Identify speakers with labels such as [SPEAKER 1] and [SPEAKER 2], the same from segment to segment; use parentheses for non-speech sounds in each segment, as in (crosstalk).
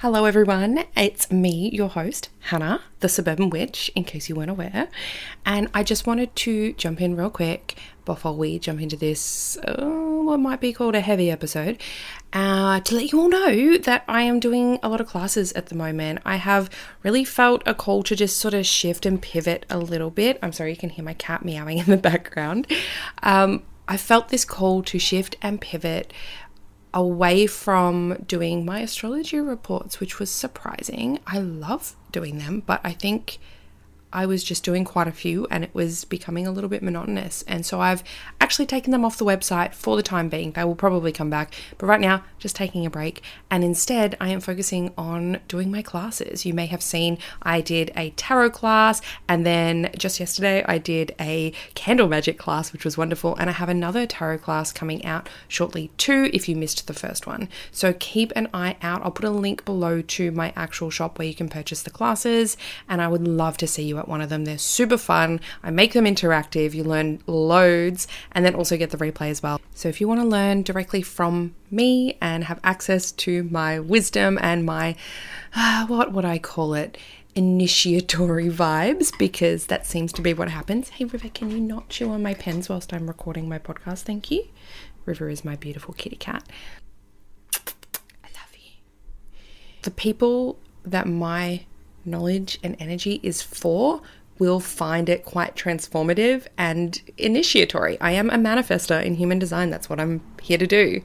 [SPEAKER 1] Hello, everyone. It's me, your host, Hana, the Suburban Witch, in case you weren't aware. And I just wanted to jump in real quick before we jump into this, uh, what might be called a heavy episode, uh, to let you all know that I am doing a lot of classes at the moment. I have really felt a call to just sort of shift and pivot a little bit. I'm sorry, you can hear my cat meowing in the (laughs) background. Um, I felt this call to shift and pivot away from doing my astrology reports, which was surprising. I love doing them, but I think I was just doing quite a few and it was becoming a little bit monotonous. And so I've actually taken them off the website for the time being. They will probably come back, but right now, just taking a break. And instead, I am focusing on doing my classes. You may have seen I did a tarot class, and then just yesterday, I did a candle magic class, which was wonderful. And I have another tarot class coming out shortly too, if you missed the first one. So keep an eye out. I'll put a link below to my actual shop where you can purchase the classes, and I would love to see you at one of them. They're super fun. I make them interactive. You learn loads and then also get the replay as well. So if you want to learn directly from me and have access to my wisdom and my, uh, what would I call it? Initiatory vibes, because that seems to be what happens. Hey, River, can you not chew on my pens whilst I'm recording my podcast? Thank you. River is my beautiful kitty cat. I love you. The people that my knowledge and energy is for will find it quite transformative and initiatory. I am a manifester in human design. That's what I'm here to do.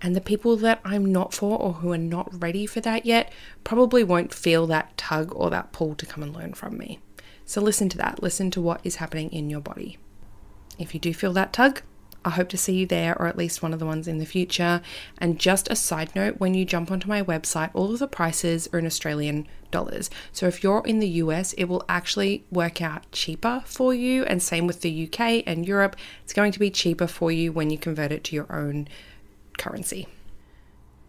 [SPEAKER 1] And the people that I'm not for or who are not ready for that yet probably won't feel that tug or that pull to come and learn from me. So listen to that. Listen to what is happening in your body. If you do feel that tug, I hope to see you there or at least one of the ones in the future. And just a side note when you jump onto my website, all of the prices are in Australian dollars. So if you're in the US, it will actually work out cheaper for you. And same with the UK and Europe, it's going to be cheaper for you when you convert it to your own currency.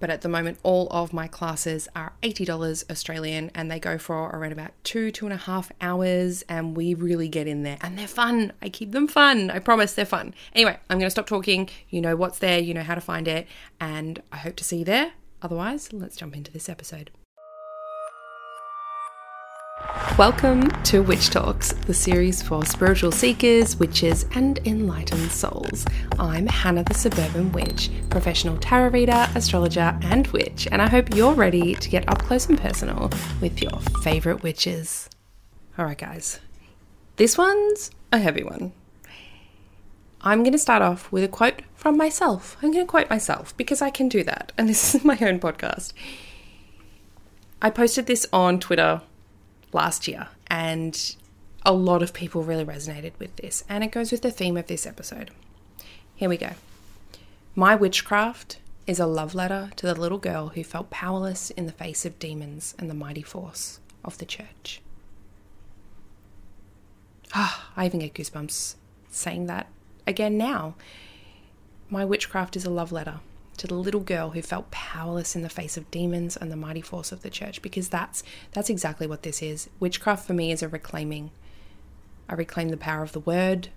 [SPEAKER 1] But at the moment, all of my classes are $80 Australian and they go for around about two, two and a half hours. And we really get in there and they're fun. I keep them fun. I promise they're fun. Anyway, I'm going to stop talking. You know what's there, you know how to find it. And I hope to see you there. Otherwise, let's jump into this episode. Welcome to Witch Talks, the series for spiritual seekers, witches, and enlightened souls. I'm Hana the Suburban Witch, professional tarot reader, astrologer, and witch, and I hope you're ready to get up close and personal with your favourite witches. Alright, guys, this one's a heavy one. I'm going to start off with a quote from myself. I'm going to quote myself because I can do that, and this is (laughs) my own podcast. I posted this on Twitter last year, and a lot of people really resonated with this, and it goes with the theme of this episode. Here we go. My witchcraft is a love letter to the little girl who felt powerless in the face of demons and the mighty force of the church. Ah, I even get goosebumps saying that again now. My witchcraft is a love letter to the little girl who felt powerless in the face of demons and the mighty force of the church because that's that's exactly what this is. Witchcraft for me is a reclaiming. I reclaim the power of the word.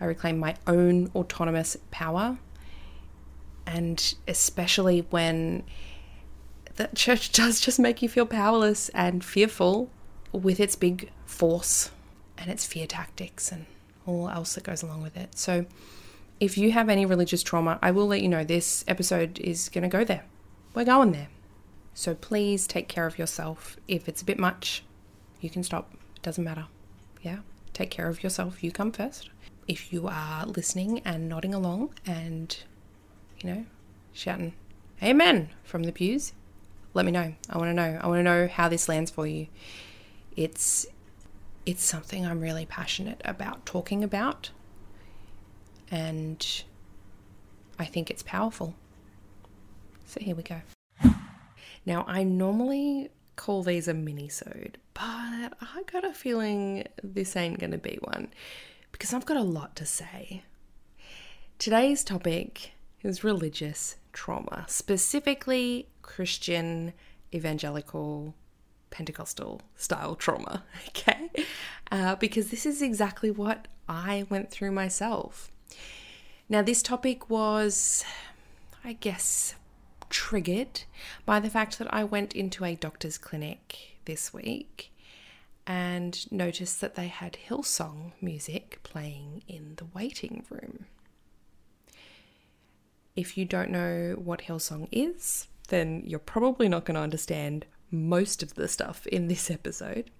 [SPEAKER 1] I reclaim my own autonomous power. And especially when the church (laughs) does just make you feel powerless and fearful with its big force and its fear tactics and all else that goes along with it. So if you have any religious trauma, I will let you know this episode is going to go there. We're going there. So please take care of yourself. If it's a bit much, you can stop. It doesn't matter. Yeah? Take care of yourself. You come first. If you are listening and nodding along and, you know, shouting, Amen from the pews, let me know. I want to know. I want to know how this lands for you. It's it's something I'm really passionate about talking about and I think it's powerful. So here we go. Now I normally call these a mini-sode, but I got a feeling this ain't gonna be one because I've got a lot to say. Today's topic is religious trauma, specifically Christian evangelical Pentecostal style trauma, (laughs) okay? Uh, because this is exactly what I went through myself. Now, this topic was, I guess, triggered by the fact that I went into a doctor's clinic this week and noticed that they had Hillsong music playing in the waiting room. If you don't know what Hillsong is, then you're probably not going to understand most of the stuff in this episode.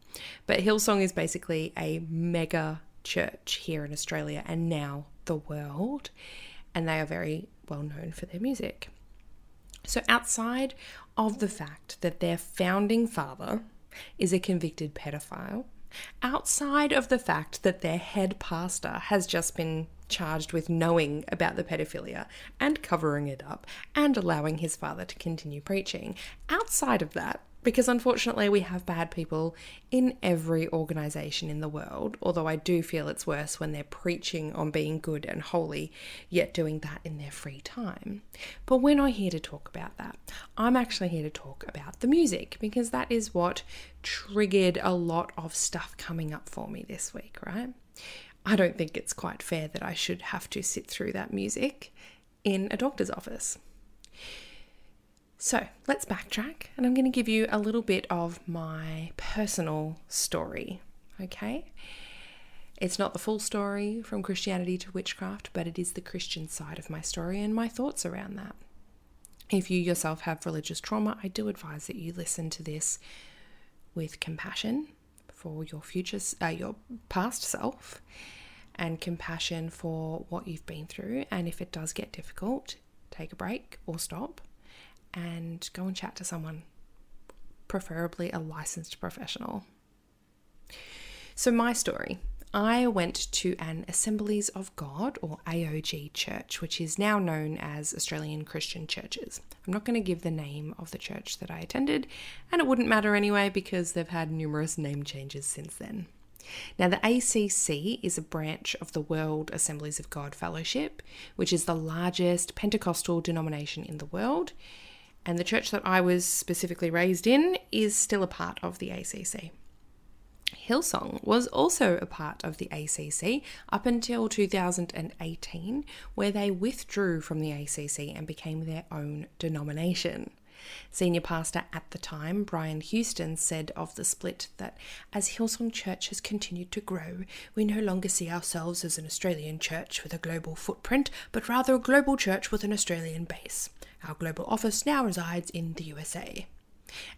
[SPEAKER 1] But Hillsong is basically a mega church here in Australia and now the world, and they are very well known for their music. So, outside of the fact that their founding father is a convicted pedophile, outside of the fact that their head pastor has just been charged with knowing about the pedophilia and covering it up and allowing his father to continue preaching, outside of that, because unfortunately we have bad people in every organization in the world, although I do feel it's worse when they're preaching on being good and holy, yet doing that in their free time. But we're not here to talk about that. I'm actually here to talk about the music because that is what triggered a lot of stuff coming up for me this week, right? I don't think it's quite fair that I should have to sit through that music in a doctor's office. So let's backtrack, and I'm going to give you a little bit of my personal story, okay? It's not the full story from Christianity to witchcraft, but it is the Christian side of my story and my thoughts around that. If you yourself have religious trauma, I do advise that you listen to this with compassion for your future, uh, your past self, and compassion for what you've been through. And if it does get difficult, take a break or stop and go and chat to someone, preferably a licensed professional. So, my story I went to an Assemblies of God or AOG church, which is now known as Australian Christian Churches. I'm not going to give the name of the church that I attended, and it wouldn't matter anyway because they've had numerous name changes since then. Now, the ACC is a branch of the World Assemblies of God Fellowship, which is the largest Pentecostal denomination in the world. And the church that I was specifically raised in is still a part of the ACC. Hillsong was also a part of the ACC up until 2018, where they withdrew from the ACC and became their own denomination. Senior pastor at the time, Brian Houston, said of the split that as Hillsong Church has continued to grow, we no longer see ourselves as an Australian church with a global footprint, but rather a global church with an Australian base. Our global office now resides in the USA.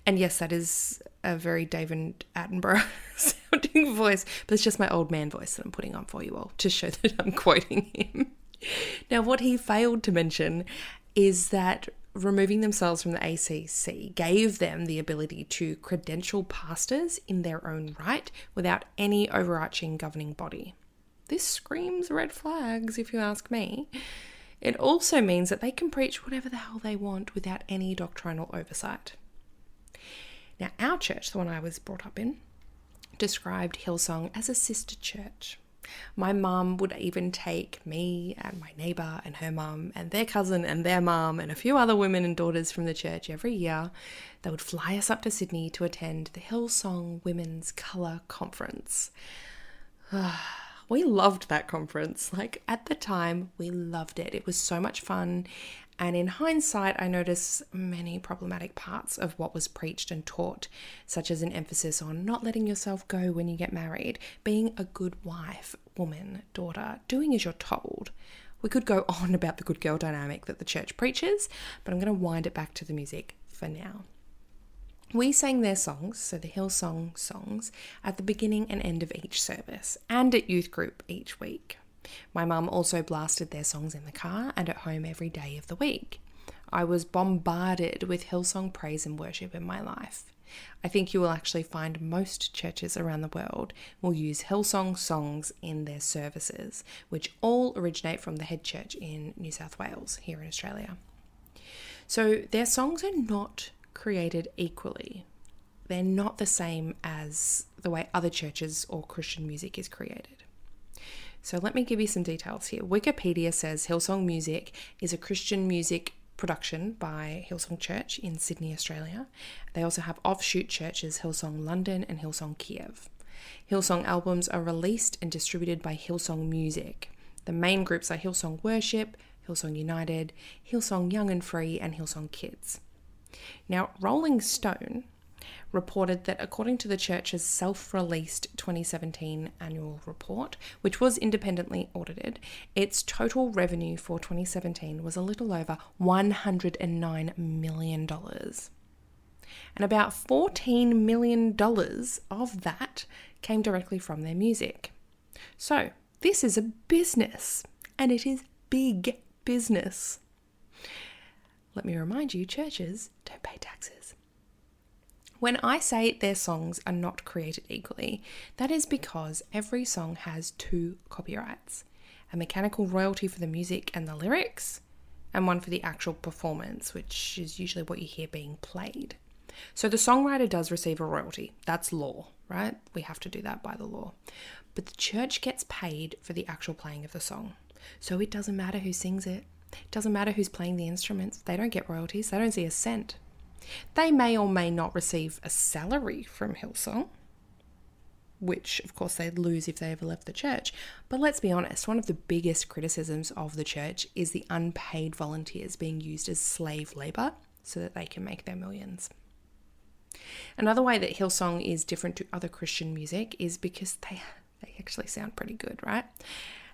[SPEAKER 1] And yes, that is a very David Attenborough (laughs) sounding voice, but it's just my old man voice that I'm putting on for you all to show that I'm quoting him. Now, what he failed to mention is that removing themselves from the ACC gave them the ability to credential pastors in their own right without any overarching governing body. This screams red flags, if you ask me. It also means that they can preach whatever the hell they want without any doctrinal oversight. Now, our church, the one I was brought up in, described Hillsong as a sister church. My mum would even take me and my neighbour and her mum and their cousin and their mum and a few other women and daughters from the church every year. They would fly us up to Sydney to attend the Hillsong Women's Colour Conference. (sighs) (sighs) (sighs) we loved that conference. Like at the time, we loved it. It was so much fun. And in hindsight, I notice many problematic parts of what was preached and taught, such as an emphasis on not letting yourself go when you get married, being a good wife, woman, daughter, doing as you're told. We could go (laughs) on about the good girl dynamic that the church preaches, but I'm going to wind it back to the music for now. We sang their songs, so the Hillsong songs, at the beginning and end of each service and at youth group each week. My mum also blasted their songs in the car and at home every day of the week. I was bombarded with Hillsong praise and worship in my life. I think you will actually find most churches around the world will use Hillsong songs in their services, which all originate from the head church in New South Wales, here in Australia. So their songs are not created equally. They're not the same as the way other churches or Christian music is created. So let me give you some details here. Wikipedia says Hillsong Music is a Christian music production by Hillsong Church in Sydney, Australia. They also have offshoot churches Hillsong London and Hillsong Kiev. Hillsong albums are released and distributed by Hillsong Music. The main groups are Hillsong Worship, Hillsong United, Hillsong Young and Free, and Hillsong Kids. Now, Rolling Stone reported that according to the church's self released 2017 annual report, which was independently audited, its total revenue for 2017 was a little over $109 million. And about $14 million of that came directly from their music. So, this is a business, and it is big business. Let me remind you churches don't pay taxes. When I say their songs are not created equally, that is because every song has two copyrights a mechanical royalty for the music and the lyrics, and one for the actual performance, which is usually what you hear being played. So the songwriter does receive a royalty. That's law, right? We have to do that by the law. But the church gets paid for the actual playing of the song. So it doesn't matter who sings it, it doesn't matter who's playing the instruments. They don't get royalties, they don't see a cent. They may or may not receive a salary from Hillsong, which of course they'd lose if they ever left the church. But let's be honest, one of the biggest criticisms of the church is the unpaid volunteers being used as slave labour so that they can make their millions. Another way that Hillsong is different to other Christian music is because they they actually sound pretty good, right?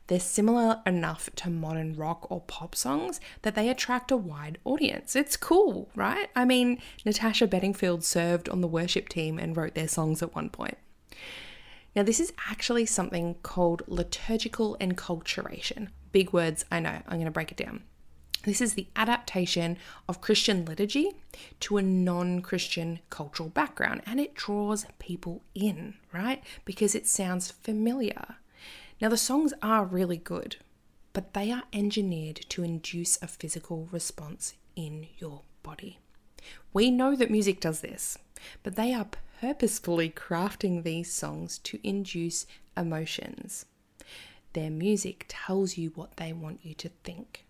[SPEAKER 1] They're similar enough to modern rock or pop songs that they attract a wide audience. It's cool, right? I mean, Natasha Bedingfield served on the worship team and wrote their songs at one point. Now, this is actually something called liturgical enculturation. Big words, I know, I'm going to break it down. This is the adaptation of Christian liturgy to a non Christian cultural background, and it draws people in, right? Because it sounds familiar. Now, the songs are really good, but they are engineered to induce a physical response in your body. We know that music does this, but they are purposefully crafting these songs to induce emotions. Their music tells you what they want you to think.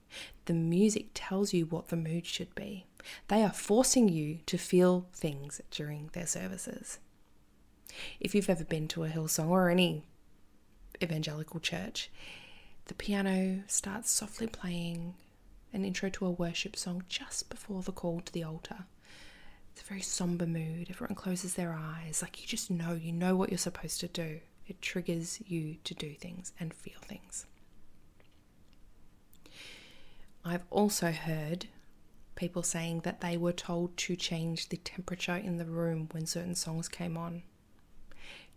[SPEAKER 1] The music tells you what the mood should be. They are forcing you to feel things during their services. If you've ever been to a Hillsong or any evangelical church, the piano starts softly playing an intro to a worship song just before the call to the altar. It's a very somber mood. Everyone closes their eyes. Like you just know, you know what you're supposed to do. It triggers you to do things and feel things. I've also heard people saying that they were told to change the temperature in the room when certain songs came on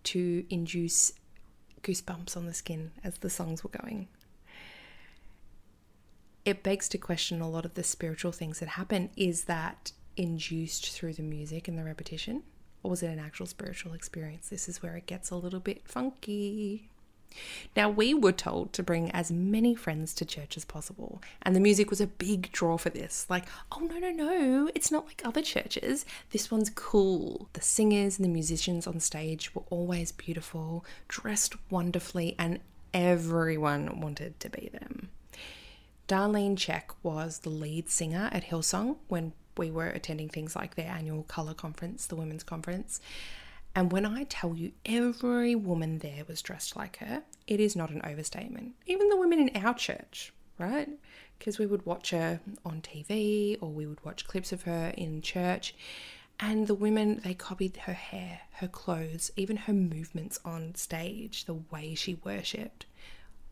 [SPEAKER 1] to induce goosebumps on the skin as the songs were going. It begs to question a lot of the spiritual things that happen. Is that induced through the music and the repetition? Or was it an actual spiritual experience? This is where it gets a little bit funky. Now, we were told to bring as many friends to church as possible, and the music was a big draw for this. Like, oh, no, no, no, it's not like other churches. This one's cool. The singers and the musicians on stage were always beautiful, dressed wonderfully, and everyone wanted to be them. Darlene Zschech was the lead singer at Hillsong when we were attending things like their annual colour conference, the women's conference. And when I tell you every woman there was dressed like her, it is not an overstatement. Even the women in our church, right? Because we would watch her on TV or we would watch clips of her in church. And the women, they copied her hair, her clothes, even her movements on stage, the way she worshipped.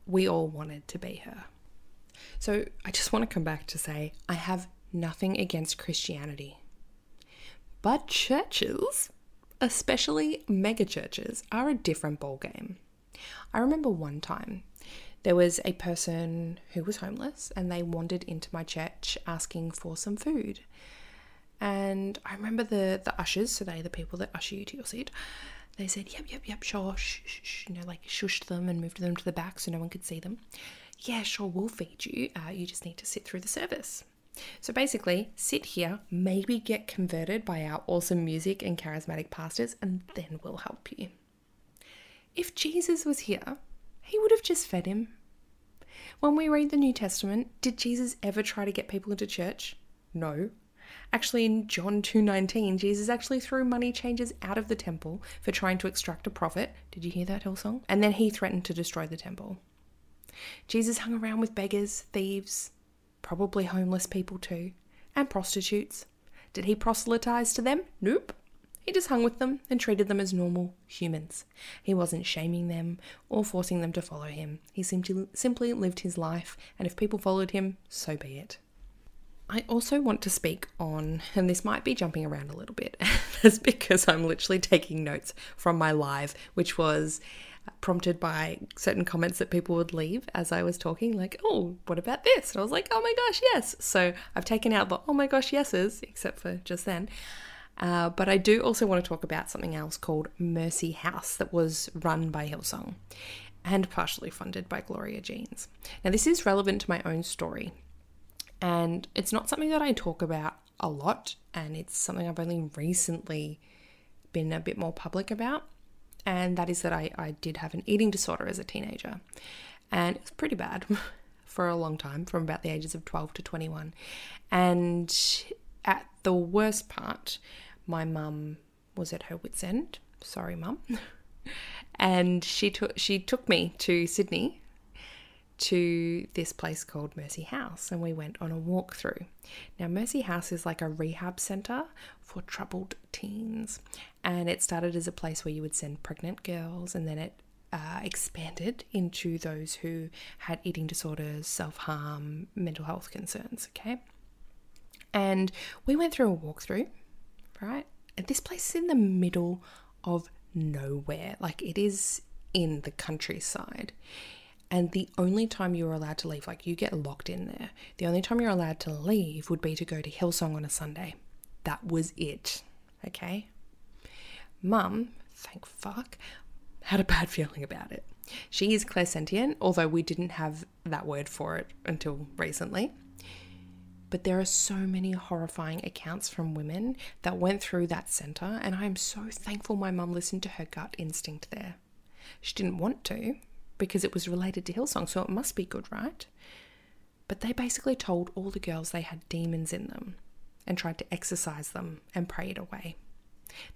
[SPEAKER 1] We all wanted to be her. So I just want to come back to say I have nothing against Christianity. But churches especially megachurches, are a different ballgame. I remember one time there was a person who was homeless and they wandered into my church asking for some food. And I remember the, the ushers, so they the people that usher you to your seat, they said, yep, yep, yep, sure, shh, shh, shh, you know, like shushed them and moved them to the back so no one could see them. Yeah, sure, we'll feed you. Uh, you just need to sit through the service. So basically, sit here, maybe get converted by our awesome music and charismatic pastors, and then we'll help you. If Jesus was here, he would have just fed him. When we read the New Testament, did Jesus ever try to get people into church? No. Actually in John 2:19, Jesus actually threw money changers out of the temple for trying to extract a profit. Did you hear that Hillsong? And then he threatened to destroy the temple. Jesus hung around with beggars, thieves, probably homeless people too, and prostitutes. Did he proselytize to them? Nope. He just hung with them and treated them as normal humans. He wasn't shaming them or forcing them to follow him. He simply, simply lived his life, and if people followed him, so be it. I also want to speak on, and this might be jumping around a little bit, (laughs) that's because I'm literally taking notes from my live, which was prompted by certain comments that people would leave as I was talking, like, oh, what about this? And I was like, oh my gosh, yes. So I've taken out the oh my gosh, yeses, except for just then. Uh, but I do also want to talk about something else called Mercy House that was run by Hillsong and partially funded by Gloria Jean's. Now, this is relevant to my own story and it's not something that I talk about a lot, and it's something I've only recently been a bit more public about. And that is that I, I did have an eating disorder as a teenager. And it was pretty bad (laughs) for a long time, from about the ages of 12 to 21. And at the worst part, my mum was at her wits' end. Sorry, mum. (laughs) and she took she took me to Sydney to this place called Mercy House and we went on a walkthrough. Now, Mercy House is like a rehab center for troubled teens, and it started as a place where you would send pregnant girls, and then it uh, expanded into those who had eating disorders, self harm, mental health concerns. Okay. And we went through a walkthrough, right? And this place is in the middle of nowhere. Like it is in the countryside. And the only time you were allowed to leave, like you get locked in there, the only time you're allowed to leave would be to go to Hillsong on a Sunday. That was it. Okay? Mum, thank fuck, had a bad (laughs) feeling about it. She is clairsentient, although we didn't have that word for it until recently. But there are so many horrifying accounts from women that went through that centre, and I am so thankful my mum listened to her gut instinct there. She didn't want to, because it was related to Hillsong, so it must be good, right? But they basically told all the girls they had demons in them and tried to exorcise them and pray it away.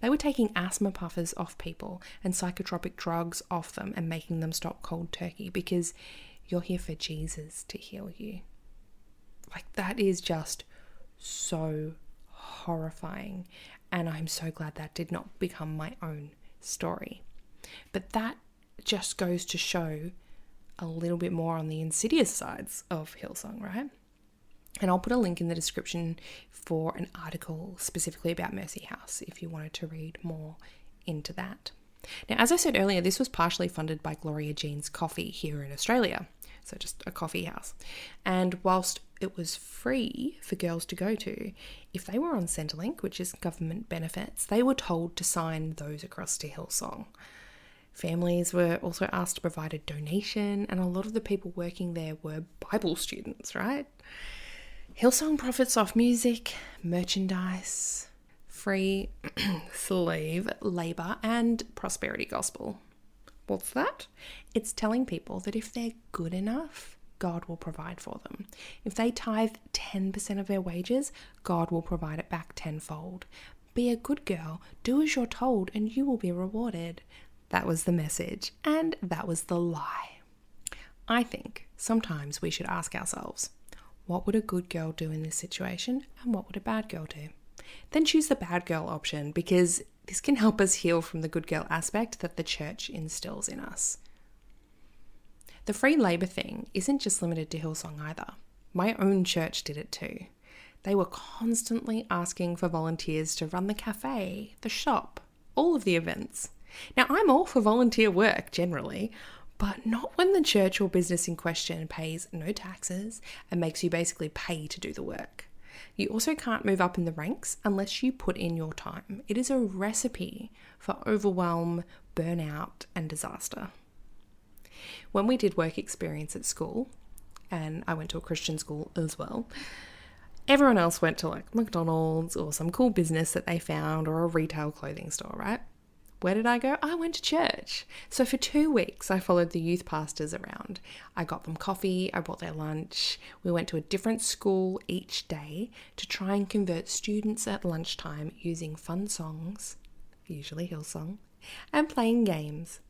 [SPEAKER 1] They were taking asthma puffers off people and psychotropic drugs off them and making them stop cold turkey because you're here for Jesus to heal you. Like, that is just so horrifying. And I'm so glad that did not become my own story. But that just goes to show a little bit more on the insidious sides of Hillsong, right? And I'll put a link in the description for an article specifically about Mercy House if you wanted to read more into that. Now, as I said earlier, this was partially funded by Gloria Jean's Coffee here in Australia, so just a coffee house. And whilst it was free for girls to go to, if they were on Centrelink, which is government benefits, they were told to sign those across to Hillsong. Families were also asked to provide a donation, and a lot of the people working there were Bible students, right? Hillsong profits off music, merchandise, free (clears throat) slave labor, and prosperity gospel. What's that? It's telling people that if they're good enough, God will provide for them. If they tithe 10% of their wages, God will provide it back tenfold. Be a good girl, do as you're told, and you will be rewarded. That was the message, and that was the lie. I think sometimes we should ask ourselves what would a good girl do in this situation, and what would a bad girl do? Then choose the bad girl option because this can help us heal from the good girl aspect that the church instills in us. The free labour thing isn't just limited to Hillsong either. My own church did it too. They were constantly asking for volunteers to run the cafe, the shop, all of the events. Now, I'm all for volunteer work generally, but not when the church or business in question pays no taxes and makes you basically pay to do the work. You also can't move up in the ranks unless you put in your time. It is a recipe for overwhelm, burnout, and disaster. When we did work experience at school, and I went to a Christian school as well, everyone else went to like McDonald's or some cool business that they found or a retail clothing store, right? Where did I go? I went to church. So for two weeks, I followed the youth pastors around. I got them coffee, I bought their lunch. We went to a different school each day to try and convert students at lunchtime using fun songs, usually Hillsong, and playing games.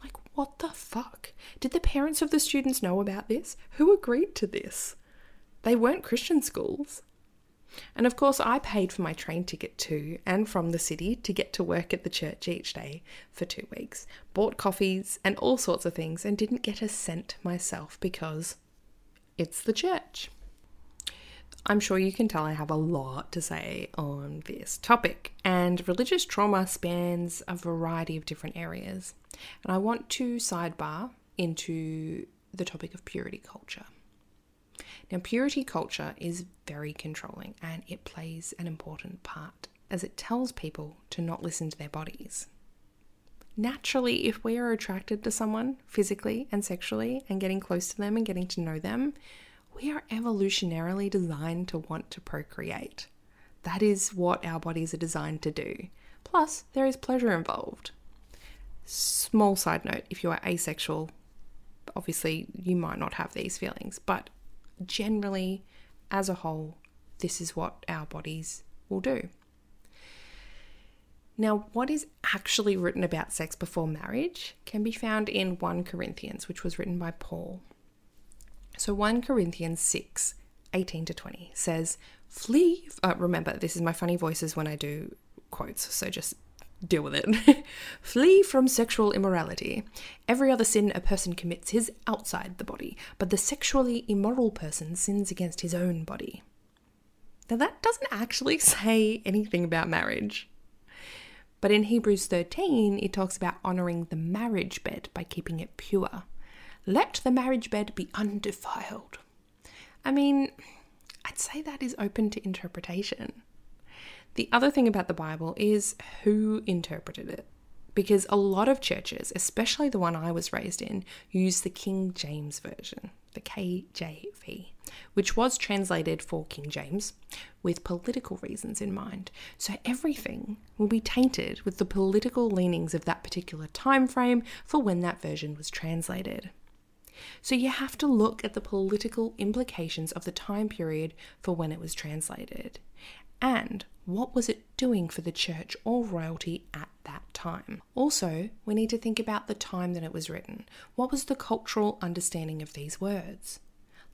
[SPEAKER 1] Like, what the fuck? Did the parents of the students know about this? Who agreed to this? They weren't Christian schools. And of course, I paid for my train ticket to and from the city to get to work at the church each day for two weeks, bought coffees and all sorts of things, and didn't get a cent myself because it's the church. I'm sure you can tell I have a lot to say on this topic, and religious trauma spans a variety of different areas. And I want to sidebar into the topic of purity culture. Now, purity culture is very controlling and it plays an important part as it tells people to not listen to their bodies. Naturally, if we are attracted to someone physically and sexually and getting close to them and getting to know them, we are evolutionarily designed to want to procreate. That is what our bodies are designed to do. Plus, there is pleasure involved. Small side note if you are asexual, obviously you might not have these feelings, but generally, as a whole, this is what our bodies will do. Now, what is actually written about sex before marriage can be found in 1 Corinthians, which was written by Paul. So 1 Corinthians 6, 18 to 20 says, Flee. Uh, remember, this is my funny voices when I do quotes, so just deal with it. (laughs) Flee from sexual immorality. Every other sin a person commits is outside the body, but the sexually immoral person sins against his own body. Now, that doesn't actually (laughs) say anything about marriage. But in Hebrews 13, it talks about honoring the marriage bed by keeping it pure. Let the marriage bed be undefiled. I mean, I'd say that is open to interpretation. The other thing about the Bible is who interpreted it. Because a lot of churches, especially the one I was raised in, use the King James Version, the KJV, which was translated for King James with political reasons in mind. So everything will be tainted with the political leanings of that particular time frame for when that version was translated. So you have to look at the political implications of the time period for when it was translated. And what was it doing for the church or royalty at that time? Also, we need to think about the time that it was written. What was the cultural understanding of these words?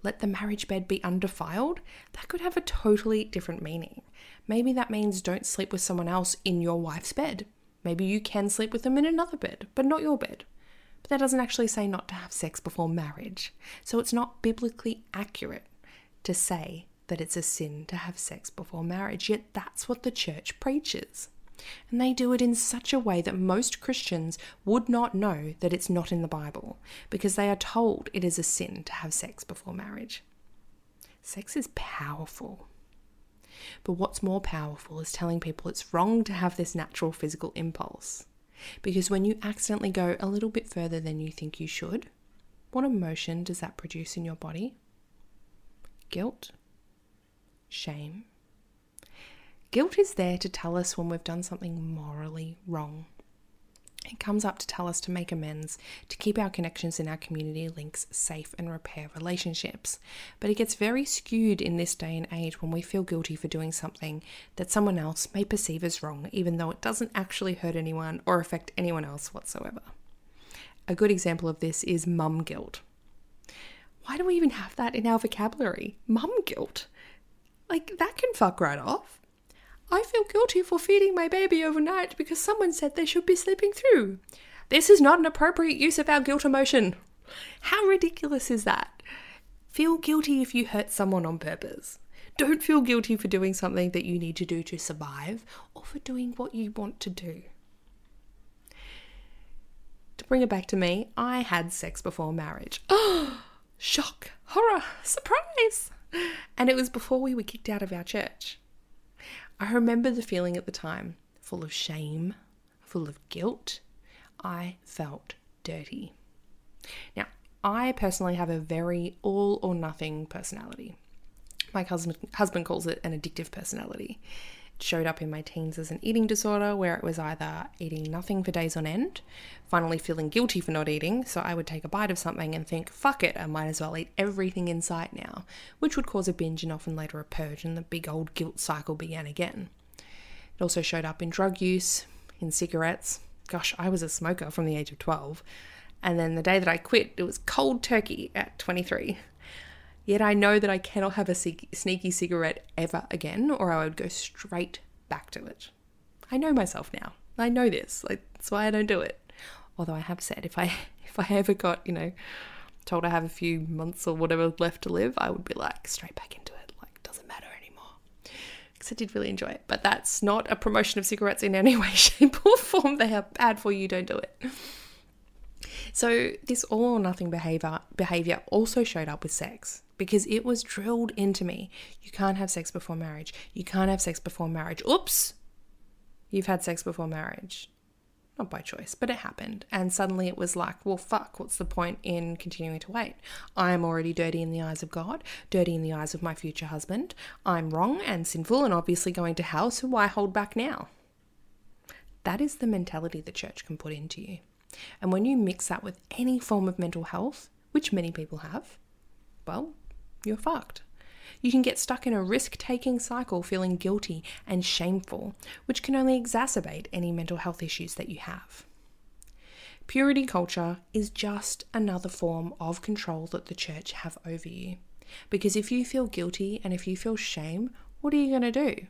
[SPEAKER 1] Let the marriage bed be undefiled? That could have a totally different meaning. Maybe that means don't sleep with someone else in your wife's bed. Maybe you can sleep with them in another bed, but not your bed. But that doesn't actually say not to have sex before marriage. So it's not biblically accurate to say that it's a sin to have sex before marriage, yet that's what the church preaches. And they do it in such a way that most Christians would not know that it's not in the Bible because they are told it is a sin to have sex before marriage. Sex is powerful. But what's more powerful is telling people it's wrong to have this natural physical impulse. Because when you accidentally go a little bit further than you think you should, what emotion does that produce in your body? Guilt, shame. Guilt is there to tell us when we've done something morally wrong. It comes up to tell us to make amends, to keep our connections in our community links safe and repair relationships. But it gets very skewed in this day and age when we feel guilty for doing something that someone else may perceive as wrong, even though it doesn't actually hurt anyone or affect anyone else whatsoever. A good example of this is mum guilt. Why do we even have that in our vocabulary? Mum guilt. Like, that can fuck right off. I feel guilty for feeding my baby overnight because someone said they should be sleeping through. This is not an appropriate use of our guilt emotion. How ridiculous is that? Feel guilty if you hurt someone on purpose. Don't feel guilty for doing something that you need to do to survive or for doing what you want to do. To bring it back to me, I had sex before marriage. Oh, (gasps) shock, horror, surprise! And it was before we were kicked out of our church. I remember the feeling at the time full of shame, full of guilt. I felt dirty. Now, I personally have a very all or nothing personality. My husband, husband calls it an addictive personality showed up in my teens as an eating disorder where it was either eating nothing for days on end, finally feeling guilty for not eating, so I would take a bite of something and think, fuck it, I might as well eat everything in sight now, which would cause a binge and often later a purge, and the big old guilt cycle began again. It also showed up in drug use, in cigarettes. Gosh, I was a smoker from the age of 12. And then the day that I quit, it was cold turkey at 23. Yet I know that I cannot have a sneaky cigarette ever again, or I would go straight back to it. I know myself now. I know this. Like, that's why I don't do it. Although I have said if I (laughs) if I ever got you know told I have a few months or whatever left to live, I would be like straight back into it. Like, doesn't matter anymore. Because I did really enjoy it. But that's not a promotion of cigarettes in any (laughs) way, shape, or form. They are bad for you. Don't do it. So this all or nothing behavior behavior also showed up with sex because it was drilled into me. You can't have sex before marriage. You can't have sex before marriage. Oops. You've had sex before marriage. Not by choice, but it happened. And suddenly it was like, well, fuck, what's the point in continuing to wait? I am already dirty in the eyes of God, dirty in the eyes of my future husband. I'm wrong and sinful and obviously going to hell, so why hold back now? That is the mentality the church can put into you. And when you mix that with any form of mental health, which many people have, well, you're fucked. You can get stuck in a risk taking cycle feeling guilty and shameful, which can only exacerbate any mental health issues that you have. Purity culture is just another form of control that the church have over you. Because if you feel guilty and if you feel shame, what are you going to do?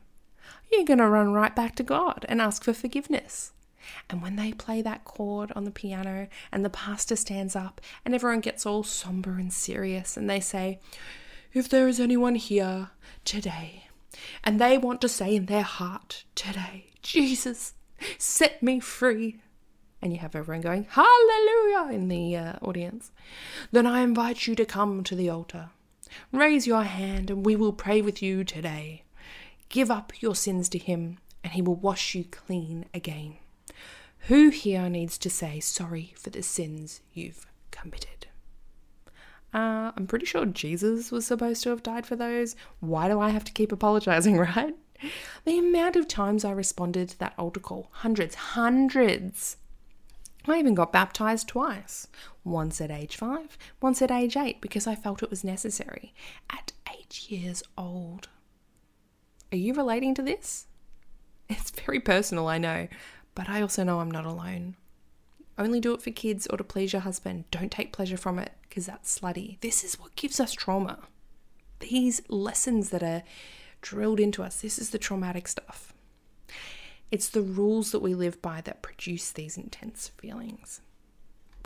[SPEAKER 1] You're going to run right back to God and ask for forgiveness. And when they play that chord on the piano and the pastor stands up and everyone gets all somber and serious and they say, If there is anyone here today and they want to say in their heart today, Jesus, set me free. And you have everyone going, Hallelujah, in the uh, audience. Then I invite you to come to the altar. Raise your hand and we will pray with you today. Give up your sins to Him and He will wash you clean again. Who here needs to say sorry for the sins you've committed? Uh, I'm pretty sure Jesus was supposed to have died for those. Why do I have to keep apologizing, (laughs) right? The amount of times I responded to that altar call hundreds, hundreds. I even got baptized twice once at age five, once at age eight, because I felt it was necessary at eight years old. Are you relating to this? It's very personal, I know, but I also know I'm not alone. Only do it for kids or to please your husband. Don't take pleasure from it because that's slutty. This is what gives us trauma. These lessons that are drilled into us, this is the traumatic stuff. It's the rules that we live by that produce these intense feelings.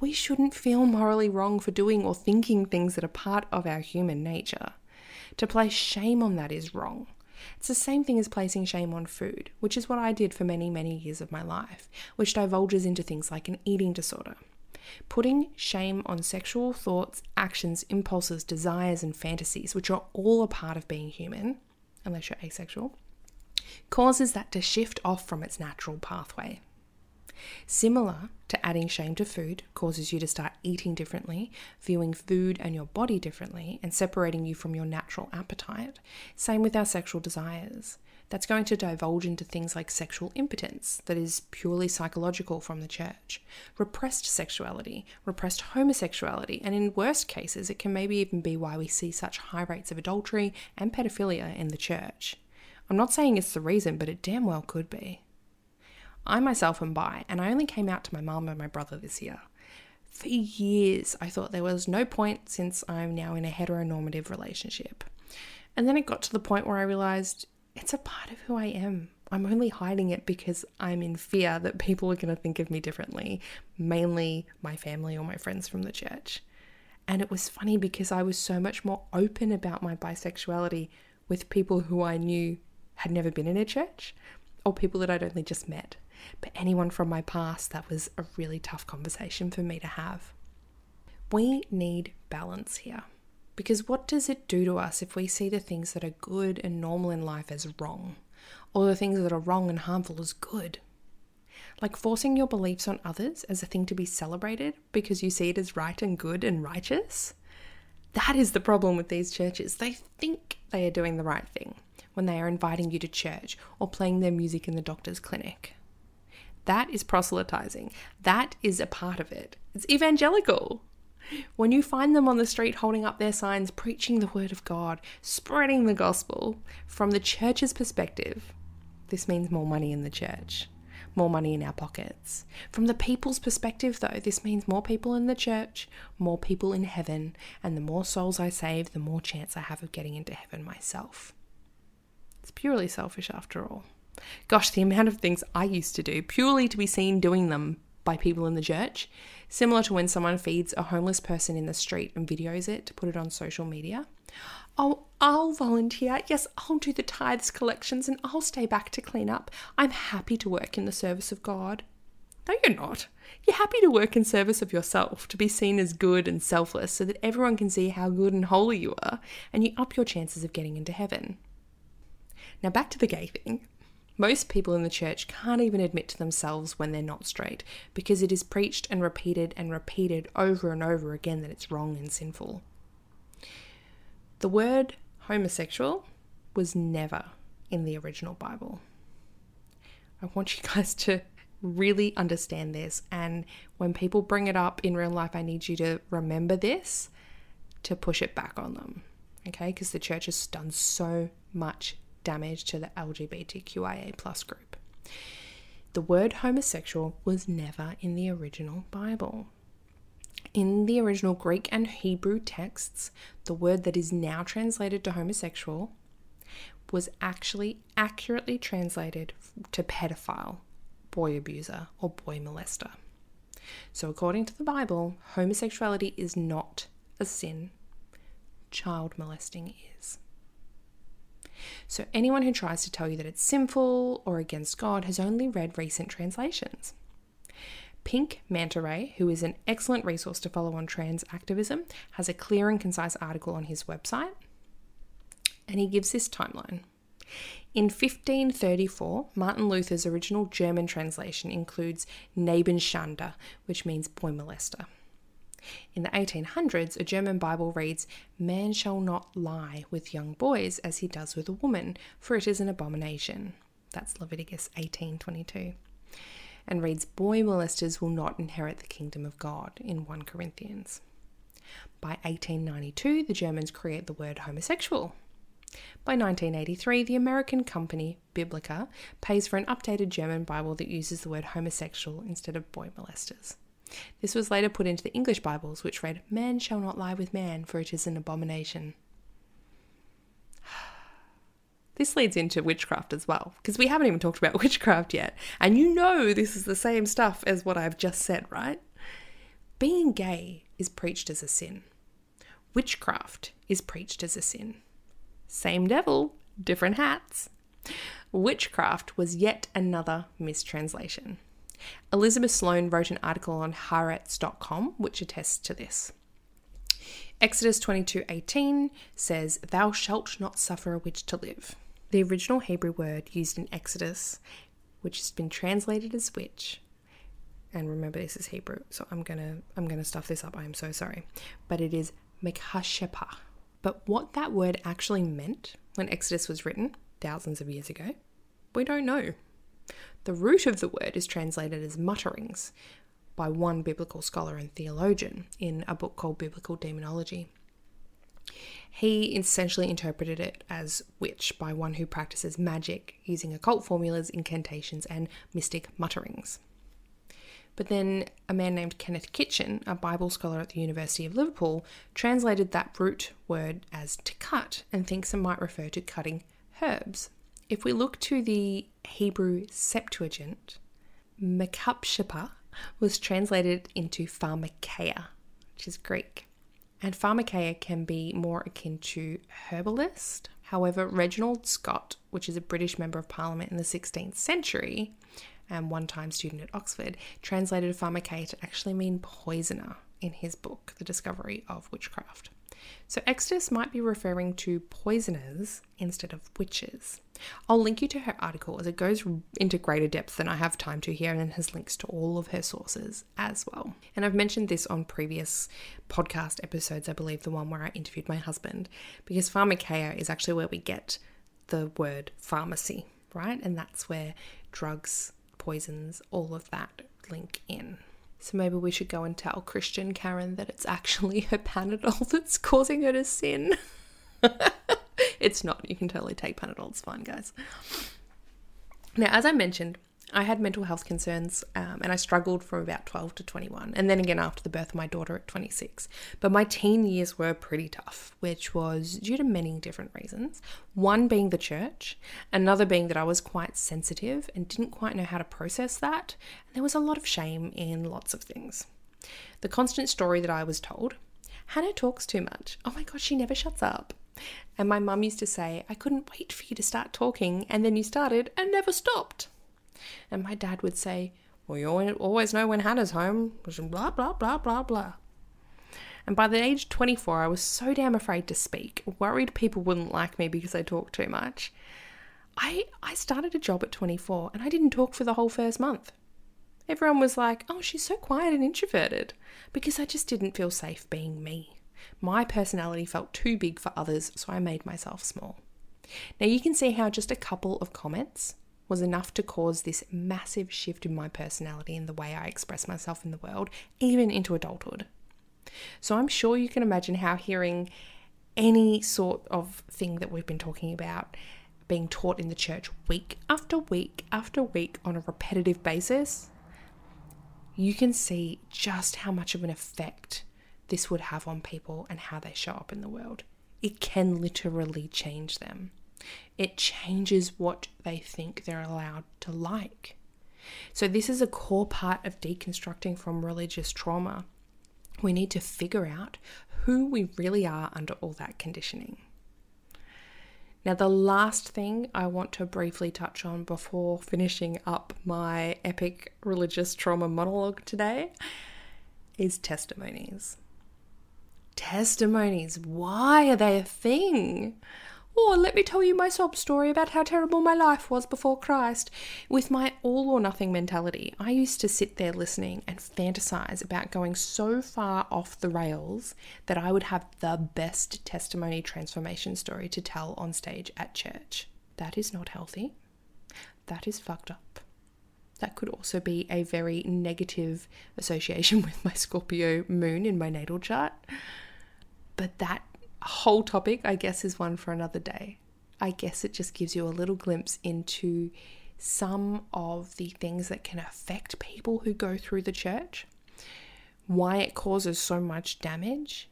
[SPEAKER 1] We shouldn't feel morally wrong for doing or thinking things that are part of our human nature. To place shame on that is wrong. It's the same thing as placing shame on food, which is what I did for many, many years of my life, which divulges into things like an eating disorder. Putting shame on sexual thoughts, actions, impulses, desires, and fantasies, which are all a part of being human, unless you're asexual, causes that to shift off from its natural pathway. Similar to adding shame to food causes you to start eating differently, viewing food and your body differently, and separating you from your natural appetite. Same with our sexual desires. That's going to divulge into things like sexual impotence, that is purely psychological from the church, repressed sexuality, repressed homosexuality, and in worst cases, it can maybe even be why we see such high rates of adultery and pedophilia in the church. I'm not saying it's the reason, but it damn well could be. I myself am bi, and I only came out to my mum and my brother this year. For years, I thought there was no point since I'm now in a heteronormative relationship. And then it got to the point where I realized it's a part of who I am. I'm only hiding it because I'm in fear that people are going to think of me differently, mainly my family or my friends from the church. And it was funny because I was so much more open about my bisexuality with people who I knew had never been in a church or people that I'd only just met. But anyone from my past, that was a really tough conversation for me to have. We need balance here. Because what does it do to us if we see the things that are good and normal in life as wrong, or the things that are wrong and harmful as good? Like forcing your beliefs on others as a thing to be celebrated because you see it as right and good and righteous? That is the problem with these churches. They think they are doing the right thing when they are inviting you to church or playing their music in the doctor's clinic. That is proselytizing. That is a part of it. It's evangelical. When you find them on the street holding up their signs, preaching the word of God, spreading the gospel, from the church's perspective, this means more money in the church, more money in our pockets. From the people's perspective, though, this means more people in the church, more people in heaven, and the more souls I save, the more chance I have of getting into heaven myself. It's purely selfish after all. Gosh, the amount of things I used to do purely to be seen doing them by people in the church, similar to when someone feeds a homeless person in the street and videos it to put it on social media. Oh, I'll volunteer. Yes, I'll do the tithes collections and I'll stay back to clean up. I'm happy to work in the service of God. No, you're not. You're happy to work in service of yourself, to be seen as good and selfless, so that everyone can see how good and holy you are, and you up your chances of getting into heaven. Now, back to the gay thing. Most people in the church can't even admit to themselves when they're not straight because it is preached and repeated and repeated over and over again that it's wrong and sinful. The word homosexual was never in the original Bible. I want you (laughs) guys to really understand this. And when people bring it up in real life, I need you to remember this to push it back on them. Okay? Because the church has done so much damage to the LGBTQIA plus group. The word homosexual was never in the original Bible. In the original Greek and Hebrew texts, the word that is now translated to homosexual was actually accurately translated to pedophile, boy abuser, or boy molester. So, according to the Bible, homosexuality is not a sin, child molesting is. So, anyone who tries to tell you that it's sinful or against God has only read recent translations. Pink Manta Ray, who is an excellent resource to follow on trans activism, has a clear and concise article on his website. And he gives this timeline. In 1534, Martin Luther's original German translation includes Nebenschande, which means boy molester. In the 1800s, a German Bible reads, Man shall not lie with young boys as he does with a woman, for it is an abomination. That's Leviticus 18:22. And reads, Boy molesters will not inherit the kingdom of God in 1 Corinthians. By 1892, the Germans create the word homosexual. By 1983, the American company Biblica pays for an updated German Bible that uses the word homosexual instead of boy molesters. This was later put into the English Bibles, which read, Man shall not lie with man, for it is an abomination. (sighs) This leads into witchcraft as well, because we haven't even talked about (laughs) witchcraft yet. And you know this is the same stuff as what I've just said, right? Being gay is preached as a sin. Witchcraft is preached as a sin. Same devil, different hats. Witchcraft was yet another mistranslation. Elizabeth Sloan wrote an article on Haaretz.com which attests to this. Exodus 22:18 says, "Thou shalt not suffer a witch to live." The original Hebrew word used in Exodus, which has been translated as witch, and remember this is Hebrew, so I'm gonna I'm gonna stuff this up. I am so sorry, but it is mekhashepa. But what that word actually meant when Exodus was written thousands of years ago, we don't know. The root of the word is translated as mutterings by one biblical scholar and theologian in a book called Biblical Demonology. He essentially interpreted it as witch by one who practices magic using occult formulas, incantations, and mystic mutterings. But then a man named Kenneth Kitchen, a Bible scholar at the University of Liverpool, translated that root word as to cut and thinks it might refer to cutting herbs. If we look to the Hebrew Septuagint, Mekupshepa was translated into pharmakeia, which is Greek. And pharmakeia can be more akin to herbalist. However, Reginald Scot, which is a British member of parliament in the 16th century and one time student at Oxford, translated pharmakeia to actually mean poisoner in his book, The Discovery of Witchcraft. So Exodus might be referring to poisoners instead of witches. I'll link you to her article as it goes into greater depth than I have time to here and has links to all of her sources as well. And I've mentioned this on previous podcast episodes, I believe the one where I interviewed my husband, because pharmakeia is actually where we get the word pharmacy, right? And that's where drugs, poisons, all of that link in. So maybe we should go and tell Christian Karen that it's actually her (laughs) Panadol that's causing her to sin. (laughs) it's not. You can totally take Panadol. It's fine, guys. Now, as I mentioned, I had mental health concerns um, and I struggled from about 12 to 21, and then again after the birth of my daughter at 26. But my teen years were pretty tough, which was due to many different reasons. One being the church, another being that I was quite sensitive and didn't quite know how to process that. And there was a lot of shame in lots of things. The constant story that I was told Hana talks too much. Oh my God, she never shuts up. And my mum used to say, I couldn't wait for you to start talking, and then you started and never stopped. And my dad would say, Well, you always know when Hana's home, blah, blah, blah, blah, blah. And by the age 24, I was so damn afraid to speak, worried people wouldn't like me because I talked too much. I, I started a job at 24 and I didn't talk for the whole first month. Everyone was like, oh, she's so quiet and introverted because I just didn't feel safe being me. My personality felt too big for others, so I made myself small. Now you can see how just a couple of comments was enough to cause this massive shift in my personality and the way I express myself in the world, even into adulthood. So I'm sure you can imagine how hearing any sort of thing that we've been talking about being taught in the church week after week after week on a repetitive basis, you can see just how much of an effect this would have on people and how they show up in the world. It can literally change them. It changes what they think they're allowed to like. So, this is a core part of deconstructing from religious trauma. We need to figure out who we really are under all that conditioning. Now, the last thing I want to briefly touch on before finishing up my epic religious trauma monologue today is testimonies. Testimonies, why are they a thing? Oh, or let me tell you my sob story about how terrible my life was before Christ. With my all or nothing mentality, I used to sit there listening and fantasize about going so far off the rails that I would have the best testimony transformation story to tell on stage at church. That is not healthy. That is fucked up. That could also be a very negative association (laughs) with my Scorpio moon in my natal chart. But that whole topic, I guess, is one for another day. I guess it just gives you a little glimpse into some of the things that can affect people who go through the church, why it causes so much damage,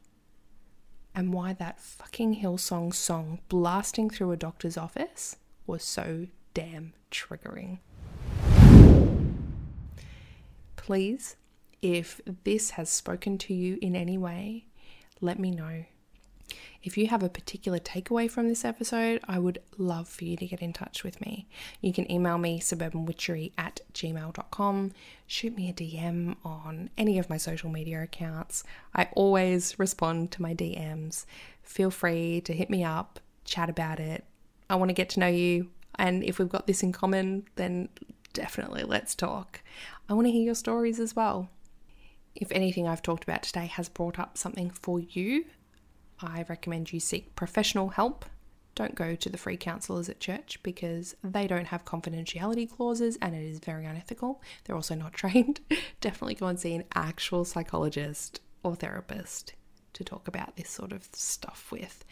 [SPEAKER 1] and why that fucking Hillsong song blasting through a doctor's office was so damn triggering. Please, if this has spoken to you in any way, let me know. If you have a particular takeaway from this episode, I would love for you to get in touch with me. You can email me suburbanwitchery at gmail.com, shoot me a DM on any of my social media accounts. I always respond to my DMs. Feel free to hit me up, chat about it. I want to get to know you, and if we've got this in common, then definitely let's talk. I want to hear your stories as well. If anything I've talked about today has brought up something for you, I recommend you seek professional help. Don't go to the free counselors at church because they don't have confidentiality clauses and it is very unethical. They're also not (laughs) trained. Definitely go and see an actual psychologist or therapist to talk about this sort of stuff with.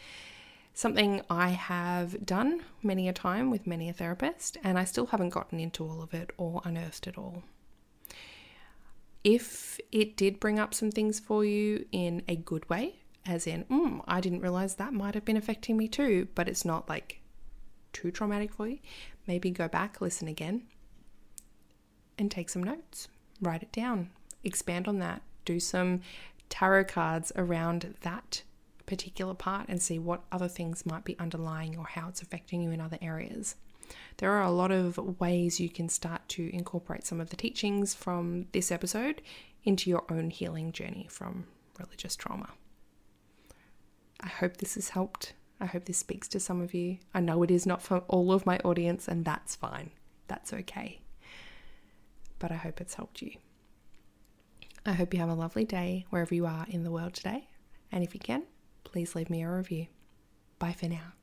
[SPEAKER 1] Something I have done many a time with many a therapist, and I still haven't gotten into all of it or unearthed it all. If it did bring up some things for you in a good way, as in, mm, I didn't realize that might have been affecting me too, but it's not like too traumatic for you. Maybe go back, listen again, and take some notes. Write it down, expand on that, do some tarot cards around that particular part and see what other things might be underlying or how it's affecting you in other areas. There are a lot of ways you can start to incorporate some of the teachings from this episode into your own healing journey from religious trauma. I hope this has helped. I hope this speaks to some of you. I know it is not for all of my audience, and that's fine. That's okay. But I hope it's helped you. I hope you have a lovely day wherever you are in the world today. And if you can, please leave me a review. Bye for now.